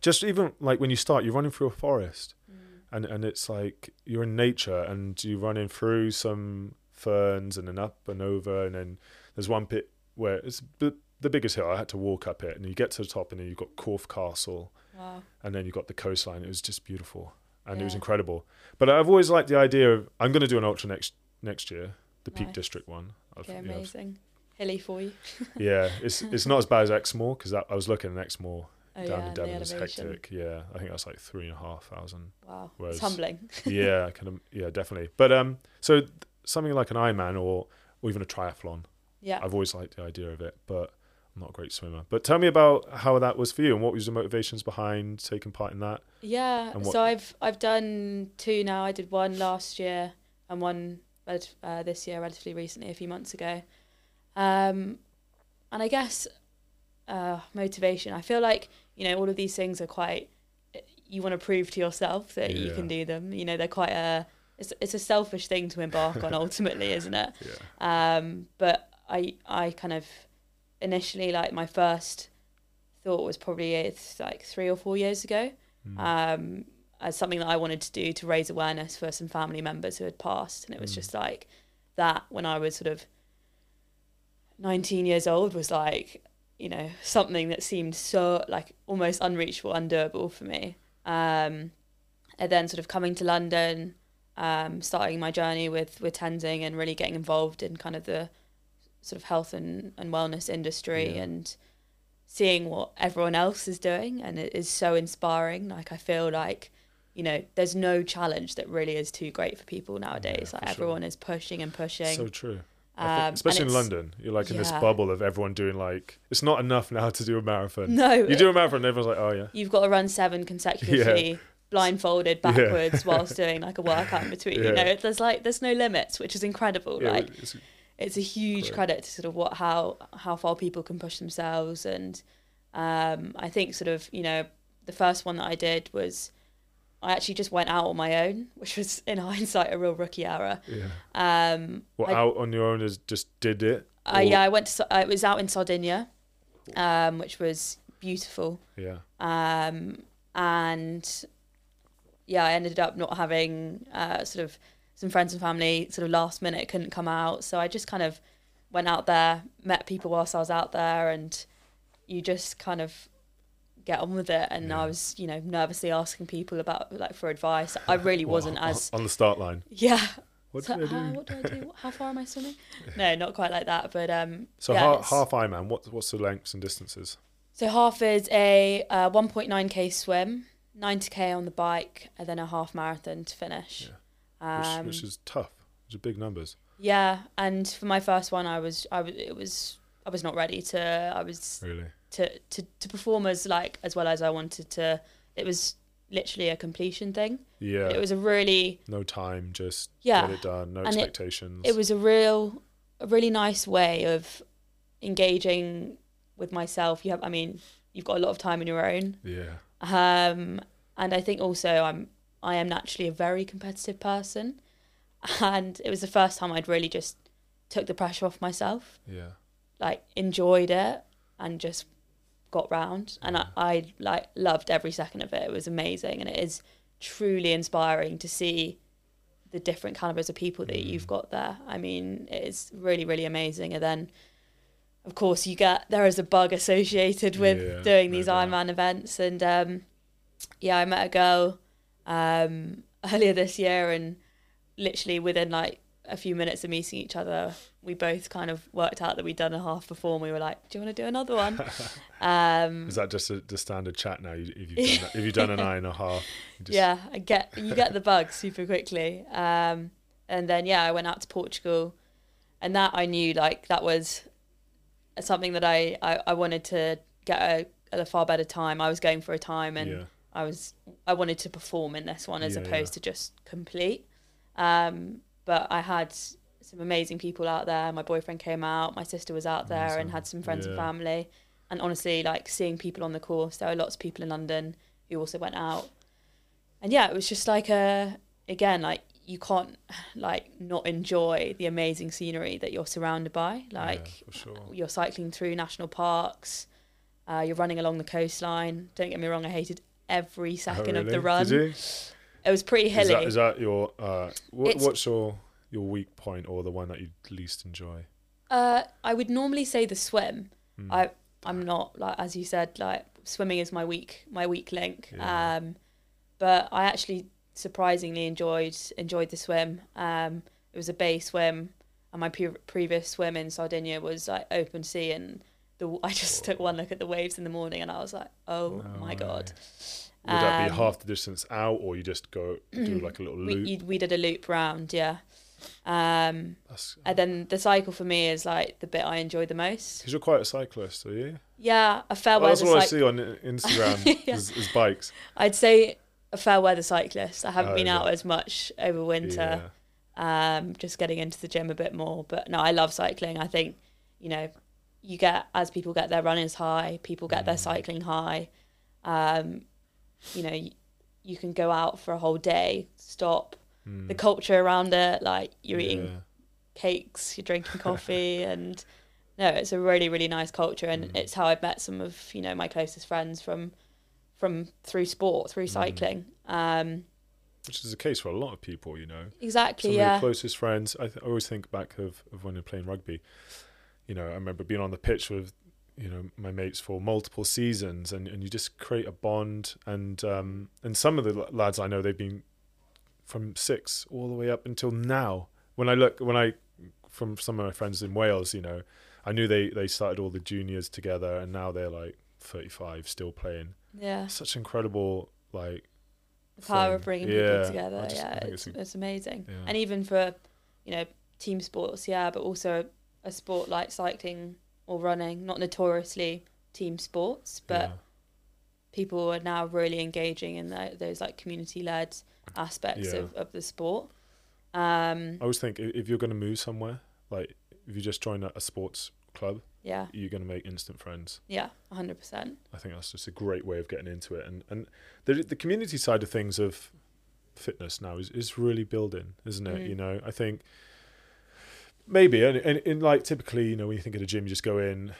just even like when you start, you're running through a forest, Mm. and and it's like you're in nature, and you're running through some ferns, and then up and over, and then there's one bit where it's the, the biggest hill. I had to walk up it, and you get to the top, and then you've got Corfe Castle, Wow. and then you've got the coastline. It was just beautiful, and it was incredible. But I've always liked the idea of I'm going to do an ultra next next year, the Peak District one. I've- Okay. you know, Amazing. Hilly for you. yeah, it's it's not as bad as Exmoor because I was looking at Exmoor Oh down yeah. in Devon. elevation. hectic. Yeah, I think that's like three and a half thousand. Wow. Whereas- It's humbling. yeah, kind of. Yeah, definitely. But um, so th- something like an Ironman or or even a triathlon. Yeah. I've always liked the idea of it, but I'm not a great swimmer. But tell me about how that was for you and what was the motivations behind taking part in that. Yeah. What- So I've I've done two now. I did one last year and one uh, this year, relatively recently, a few months ago. Um, and I guess uh, motivation. I feel like you know all of these things are quite. You want to prove to yourself that you can do them. You know they're quite a. It's it's a selfish thing to embark on ultimately, isn't it? Yeah. Um, but I I kind of initially like my first thought was probably it's like three or four years ago Mm. um, as something that I wanted to do to raise awareness for some family members who had passed, and it was Mm. just like that when I was sort of nineteen years old was like you know something that seemed so like almost unreachable, undoable for me. Um, and then sort of coming to London, um, starting my journey with with Tenzing and really getting involved in kind of the sort of health and, and wellness industry Yeah. and seeing what everyone else is doing and it is so inspiring like i feel like you know there's no challenge that really is too great for people nowadays Yeah, like for sure. everyone is pushing and pushing So true. Um, think, especially in London, you're like in this bubble of everyone doing like it's not enough now to do a marathon. no You do a marathon, and everyone's like, oh yeah, you've got to run seven consecutively blindfolded Yeah. backwards whilst doing like a workout in between Yeah. you know there's like there's no limits which is incredible yeah like it's, it's a huge Great. credit to sort of what how how far people can push themselves and um I think sort of you know the first one that I did was I actually just went out on my own which was in hindsight a real rookie error yeah. um Well, I, out on your own is just did it. I, yeah I went to Sa- I was out in Sardinia um which was beautiful Yeah. um, and yeah, I ended up not having uh, sort of some friends and family sort of last minute couldn't come out, so I just kind of went out there, met people whilst I was out there, and you just kind of get on with it. And Yeah. I was, you know, nervously asking people about like for advice. I really wasn't as on the start line. yeah. What so, do? what do I do? How far am I swimming? No, not quite like that, but um. So yeah, half, half Ironman. What what's the lengths and distances? So half is a uh, 1.9k swim, 90k on the bike, and then a half marathon to finish. Which, Um, which is tough. Which are big numbers. yeah, and for my first one, I was I was it was I was not ready to I was Really. To to to perform as like as well as I wanted to. It was literally a completion thing. Yeah. It was a really no time. Just Yeah. get it done. No And it- expectations. it was a real a really nice way of engaging with myself. You have I mean you've got a lot of time on your own. Yeah. Um, and I think also I'm I am naturally a very competitive person, and it was the first time I'd really just took the pressure off myself. Yeah. like enjoyed it and just got round and I, I like loved every second of it. It was amazing and it is truly inspiring to see the different calibers of people that you've got there. I mean, it is really, really amazing. And then of course you get there is a bug associated with Yeah, doing these doubt. Ironman events and um yeah, I met a girl um earlier this year and literally within like a few minutes of meeting each other, we both kind of worked out that we'd done a half before and we were like, Do you want to do another one? um Is that just a, the standard chat now? If you've done, that- if you've done an eye and a half, just, yeah, I get you get the bug super quickly. Um, and then yeah, I went out to Portugal, and that I knew like that was something that I I, I wanted to get a, at a far better time. I was going for a time, and yeah, I was I wanted to perform in this one as Yeah, opposed yeah. to just complete. Um, but I had some amazing people out there. My boyfriend came out, my sister was out there, and had some friends and family. And honestly, like seeing people on the course, there were lots of people in London who also went out. And yeah, it was just like a again like you can't like not enjoy the amazing scenery that you're surrounded by. Like yeah, sure. you're cycling through national parks, uh, you're running along the coastline. Don't get me wrong, I hated every Oh, second of the run. It was pretty Is hilly. that, is that your uh, what, what's your your weak point or the one that you least enjoy? uh, I would normally say the swim. Mm. I I'm not like as you said like swimming is my weak my weak link. Yeah. Um, but I actually surprisingly enjoyed enjoyed the swim. Um, it was a bay swim, and my pre- previous swim in Sardinia was like open sea, and the I just took one look at the waves in the morning, and I was like, oh No my way. god. Would that be Um, half the distance out, or you just go do like a little We loop? you, we did a loop round, yeah. Um, That's and then the cycle for me is like the bit I enjoy the most. because you're quite a cyclist, are you? Yeah, a fair Well, that's weather what I see on Instagram Yeah. is, is bikes. I'd say a fair weather cyclist. I haven't Oh, been is out as much over winter. Yeah. Um, just getting into the gym a bit more. But no, I love cycling. I think you know, you get as people get their runners high, people get their Mm. cycling high. Um, you know, you, you can go out for a whole day, stop. Mm. The culture around it, like you're eating Yeah. cakes, you're drinking coffee, and no, it's a really really nice culture, and Mm. it's how I've met some of you know my closest friends from from through sport, through Mm. cycling. Um, which is the case for a lot of people, you know. exactly, Some of yeah, your closest friends. I, th- I always think back of, of when you're playing rugby. You know, I remember being on the pitch with, you know, my mates for multiple seasons, and, and you just create a bond. And um, and some of the lads I know, they've been from six all the way up until now. When I look, when I from some of my friends in Wales, you know, I knew they they started all the juniors together, and now they're like 35 still playing. yeah. Such incredible like The power of bringing Yeah, people together, just- yeah, it's it's it's amazing. Yeah. And even for you know team sports, yeah, but also a sport like cycling or running, not notoriously team sports, but yeah. people are now really engaging in tho- those like community led aspects Yeah. of, of the sport. Um, I always think if you're going to move somewhere, like if you just join a, a sports club, yeah, you're going to make instant friends. yeah, hundred percent. I think that's just a great way of getting into it. And and the the community side of things of fitness now is, is really building, isn't it? Mm. You know, I think maybe and, and in like typically, you know, when you think of the gym, you just go in,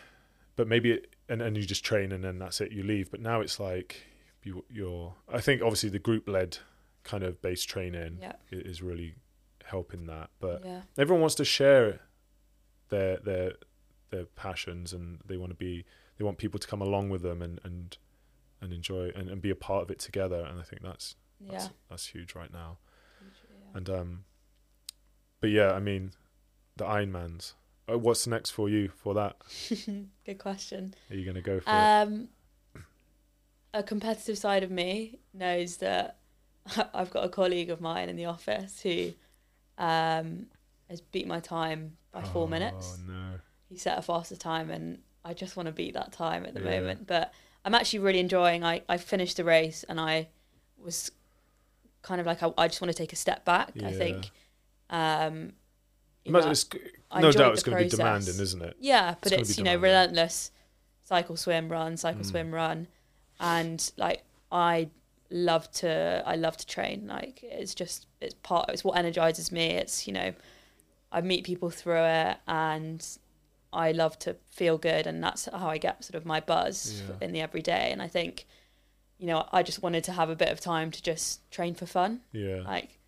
but maybe it, and and you just train and then that's it, you leave. But now it's like you you're. I think obviously the group led kind of base training Yeah, is really helping that, but yeah, everyone wants to share their their their passions and they want to be they want people to come along with them and and and enjoy and, and be a part of it together. And I think that's that's yeah. that's huge right now. And um but yeah I mean the Ironmans uh, what's next for you for that? Good question. are you going to go for it? Um, a competitive side of me knows that I've got a colleague of mine in the office who um, has beat my time by four oh minutes. no He set a faster time, and I just want to beat that time at the Yeah. moment. But I'm actually really enjoying. I I finished the race, and I was kind of like I, I just want to take a step back. I think. Um, know, it's, no doubt it's going to be demanding isn't it Yeah, but gonna it's, you know relentless cycle swim run cycle Mm. swim run and like I love to I love to train like it's just it's part it's what energizes me it's you know I meet people through it and I love to feel good, and that's how I get sort of my buzz Yeah. in the everyday. And I think, you know, I just wanted to have a bit of time to just train for fun, Yeah, like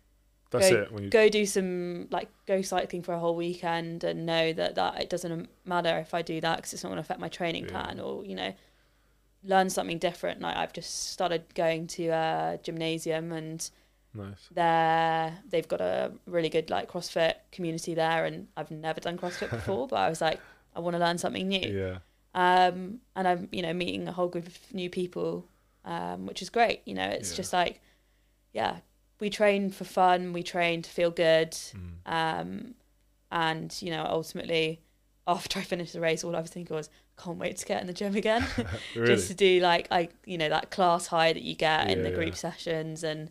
that's go, it. When you go do some like go cycling for a whole weekend and know that that it doesn't matter if I do that because it's not going to affect my training Yeah. plan or you know learn something different. Like I've just started going to a gymnasium and nice. there they've got a really good like CrossFit community there and I've never done CrossFit before but I was like I want to learn something new Yeah, um, and I'm you know meeting a whole group of new people, um, which is great. You know, it's Yeah. just like, yeah, we train for fun, we train to feel good, mm. um, and you know, ultimately, after I finished the race, all I was thinking was, can't wait to get in the gym again, really. just to do like I you know that class high that you get in Yeah, the yeah. group sessions and.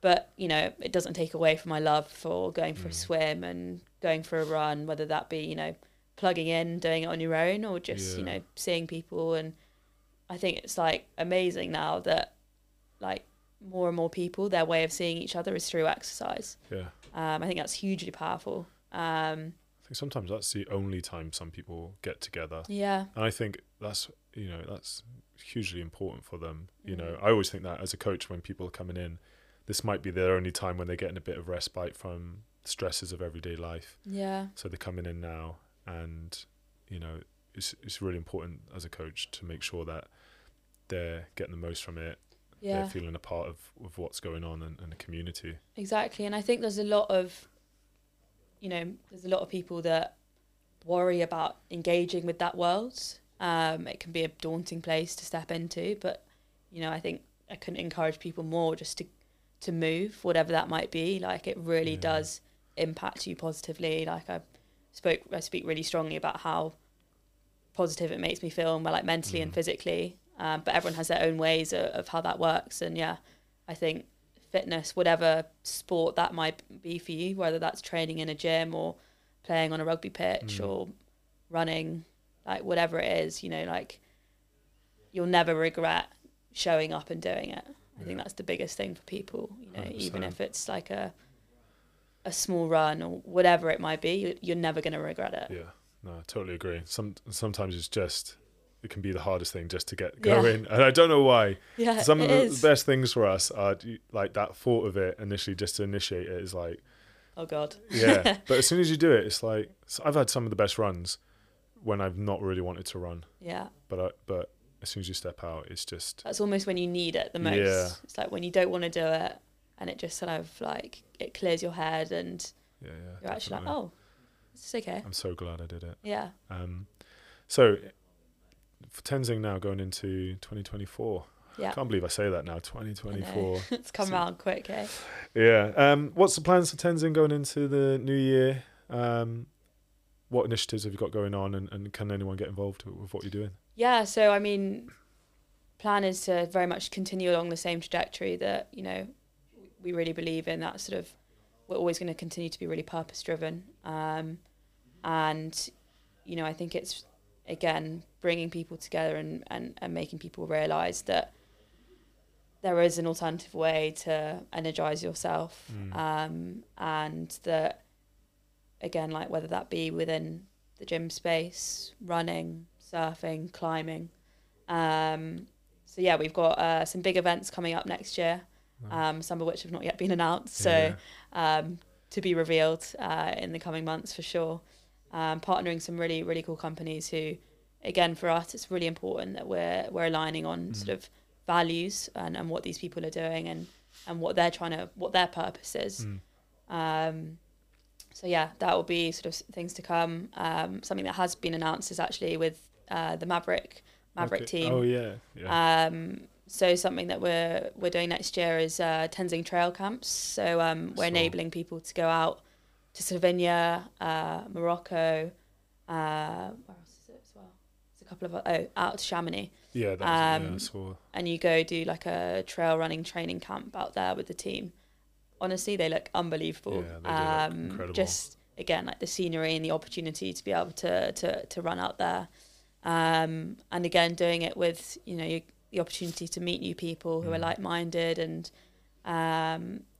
But you know, it doesn't take away from my love for going for a Mm. swim and going for a run, whether that be you know plugging in, doing it on your own, or just you know seeing people. And I think it's like amazing now that like more and more people, their way of seeing each other is through exercise. yeah. Um, I think that's hugely powerful. Um, think sometimes that's the only time some people get together. yeah, And I think that's you know that's hugely important for them. You know, Mhm. I always think that as a coach, when people are coming in, this might be their only time when they're getting a bit of respite from stresses of everyday life. yeah, So they're coming in now, and you know, it's it's really important as a coach to make sure that they're getting the most from it. yeah. They're feeling a part of, of what's going on in, in the community. Exactly, and I think there's a lot of, you know, there's a lot of people that worry about engaging with that world. Um, it can be a daunting place to step into, but you know, I think I can encourage people more just to to move, whatever that might be. Like it really Yeah. does impact you positively. Like I spoke, I speak really strongly about how positive it makes me feel, like mentally and Mm. physically. Um, but everyone has their own ways of, of how that works, and yeah, I think fitness, whatever sport that might be for you, whether that's training in a gym or playing on a rugby pitch Mm. or running, like whatever it is, you know, like you'll never regret showing up and doing it. I think that's the biggest thing for people, you know, even 100%. if it's like a a small run or whatever it might be, you- you're never going to regret it. Yeah, no, I totally agree. Some sometimes it's just it can be the hardest thing just to get Yeah. going, and I don't know why. Yeah, Some of the is. best things for us are like that thought of it initially, just to initiate it is like, Oh God. yeah. but as soon as you do it, it's like I've had some of the best runs when I've not really wanted to run, Yeah. but I, but as soon as you step out, it's just That's almost when you need it the most. Yeah. It's like when you don't want to do it and it just sort of like it clears your head and yeah, yeah. you're actually like, definitely. oh, it's okay. I'm so glad I did it. Yeah. Um, so for Tenzing now going into 2024. Yeah. Can't believe I say that now. 2024. it's come So- around quick, eh? Yeah. Um, what's the plans for Tenzing going into the new year? Um, what initiatives have you got going on, and, and can anyone get involved with what you're doing? Yeah, so I mean, plan is to very much continue along the same trajectory that you know we really believe in. That sort of we're always going to continue to be really purpose driven, um, and you know I think it's again bringing people together and and, and making people realise that there is an alternative way to energize yourself, Mm. um, and that again like whether that be within the gym space, running, surfing, climbing. Um, so yeah, we've got uh, some big events coming up next year, um, some of which have not yet been announced. So Yeah. um, to be revealed uh, in the coming months for sure. Um, partnering some really really cool companies who, again, for us, it's really important that we're we're aligning on Mm. sort of values and, and what these people are doing and and what they're trying to what their purpose is. Mm. Um, so yeah, that will be sort of things to come. Um, something that has been announced is actually with uh, the Maverick Maverick Okay. team. Oh yeah, yeah. Um, so something that we're we're doing next year is uh, Tenzing Trail camps. So um, we're Sure. enabling people to go out to Slovenia, uh, Morocco. Uh, where else is it as well? There's a couple of oh out to Chamonix, yeah, that was, yeah, I um, saw. and you go do like a trail running training camp out there with the team. Honestly, they look unbelievable. Yeah, they do look um, incredible. Just again, like the scenery and the opportunity to be able to to to run out there, um, and again doing it with you know you, the opportunity to meet new people who are Mm. like minded and um,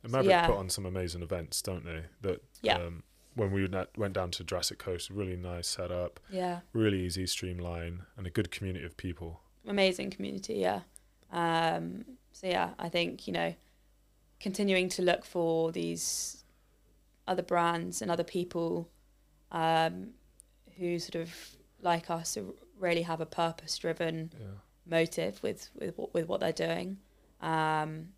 And so Maverick yeah. put on some amazing events, don't they? That Yeah. um, when we went down to Jurassic Coast, really nice setup, Yeah, really easy, streamline, and a good community of people. amazing community. Yeah. Um, so yeah, I think you know, continuing to look for these other brands and other people um, who sort of like us who really have a purpose-driven Yeah. motive with with what, with what they're doing, um,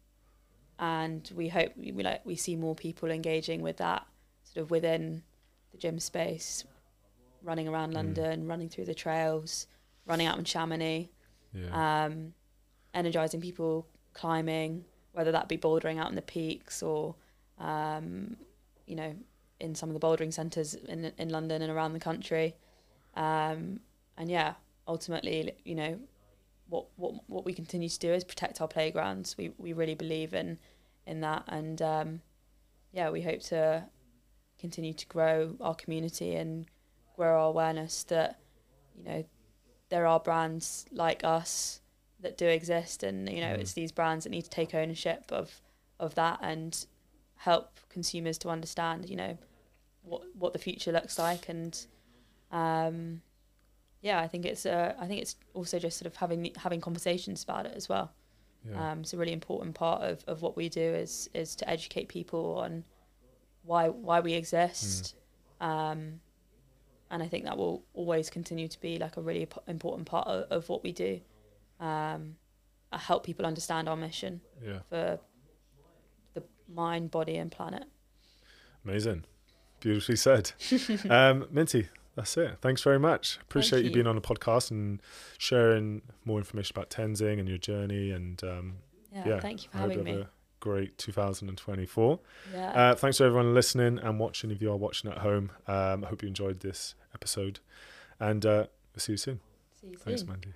and we hope we, we like we see more people engaging with that sort of within the gym space, running around Mm. London, running through the trails, running out in Chamonix, Yeah. um, energizing people climbing, whether that be bouldering out in the peaks or, um, you know, in some of the bouldering centres in in London and around the country, um, and yeah, ultimately, you know, what what what we continue to do is protect our playgrounds. We we really believe in in that, and um, yeah, we hope to continue to grow our community and grow our awareness that you know there are brands like us that do exist and you know Mm. it's these brands that need to take ownership of of that and help consumers to understand you know what what the future looks like and um yeah i think it's uh, i think it's also just sort of having having conversations about it as well yeah. um it's a really important part of of what we do is is to educate people on why why we exist um and I think that will always continue to be like a really important part of, of what we do. Um, uh, help people understand our mission yeah. for the mind, body, and planet. Amazing. Beautifully said. um, Minty, that's it. Thanks very much. Appreciate you. you. being on the podcast and sharing more information about Tenzing and your journey. And um, Yeah, yeah, thank you for I having you me. A great 2024. Yeah, Uh, thanks to everyone listening and watching. If you are watching at home, um, I hope you enjoyed this episode. And uh, we'll see you soon. see you Thanks, soon. Mandy.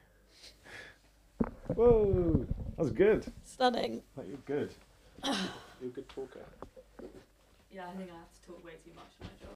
Whoa, that was good. Stunning. Like, you're good. you're a good talker. Yeah, I think I have to talk way too much for my job.